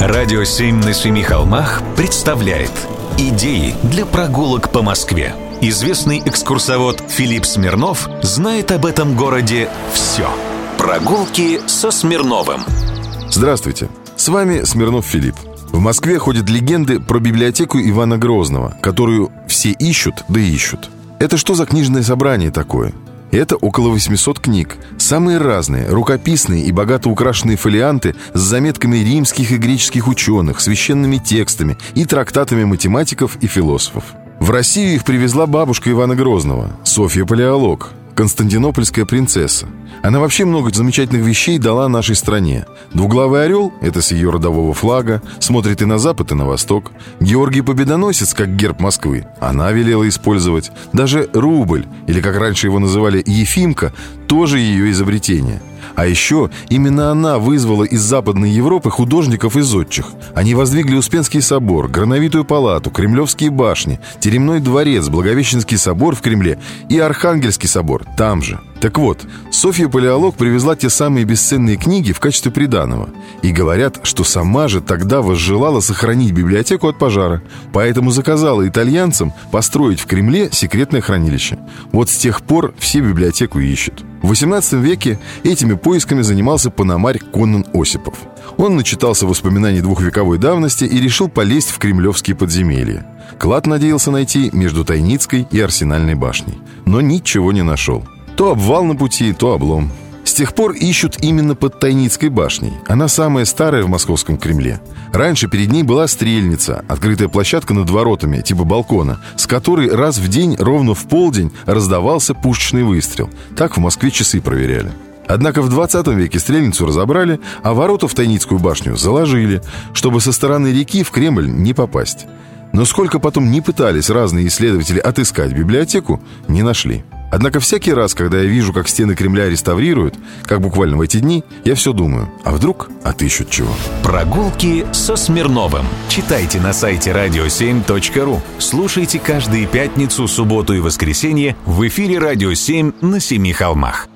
Радио «Семь на семи холмах» представляет Идеи для прогулок по Москве. Известный экскурсовод Филипп Смирнов знает об этом городе все. Прогулки со Смирновым. Здравствуйте, с вами Смирнов Филипп. В Москве ходят легенды про библиотеку Ивана Грозного, которую все ищут, да ищут. Это что за книжное собрание такое? Это около 800 книг. Самые разные, рукописные и богато украшенные фолианты с заметками римских и греческих ученых, священными текстами и трактатами математиков и философов. В Россию их привезла бабушка Ивана Грозного, Софья Палеолог, Константинопольская принцесса. Она вообще много замечательных вещей дала нашей стране. Двуглавый орел — это с ее родового флага, смотрит и на запад, и на восток. Георгий Победоносец, как герб Москвы, она велела использовать. Даже рубль, или как раньше его называли Ефимка, тоже ее изобретение. А еще именно она вызвала из Западной Европы художников из отчих. Они воздвигли Успенский собор, Грановитую палату, Кремлевские башни, Теремной дворец, Благовещенский собор в Кремле и Архангельский собор там же. Так вот, Софья Палеолог привезла те самые бесценные книги в качестве приданого. И говорят, что сама же тогда возжелала сохранить библиотеку от пожара. Поэтому заказала итальянцам построить в Кремле секретное хранилище. Вот с тех пор все библиотеку ищут. В XVIII веке этими поисками занимался пономарь Конан Осипов. Он начитался воспоминаний двухвековой давности и решил полезть в кремлевские подземелья. Клад надеялся найти между Тайницкой и Арсенальной башней. Но ничего не нашел. То обвал на пути, то облом. С тех пор ищут именно под Тайницкой башней. Она самая старая в московском Кремле. Раньше перед ней была стрельница, открытая площадка над воротами, типа балкона, с которой раз в день, ровно в полдень, раздавался пушечный выстрел. Так в Москве часы проверяли. Однако в 20 веке стрельницу разобрали, а ворота в Тайницкую башню заложили, чтобы со стороны реки в Кремль не попасть. Но сколько потом не пытались разные исследователи отыскать библиотеку, не нашли. Однако всякий раз, когда я вижу, как стены Кремля реставрируют, как буквально в эти дни, я все думаю, а вдруг отыщут чего? Прогулки со Смирновым. Читайте на сайте radio7.ru. Слушайте каждые пятницу, субботу и воскресенье в эфире «Радио 7» на Семи холмах.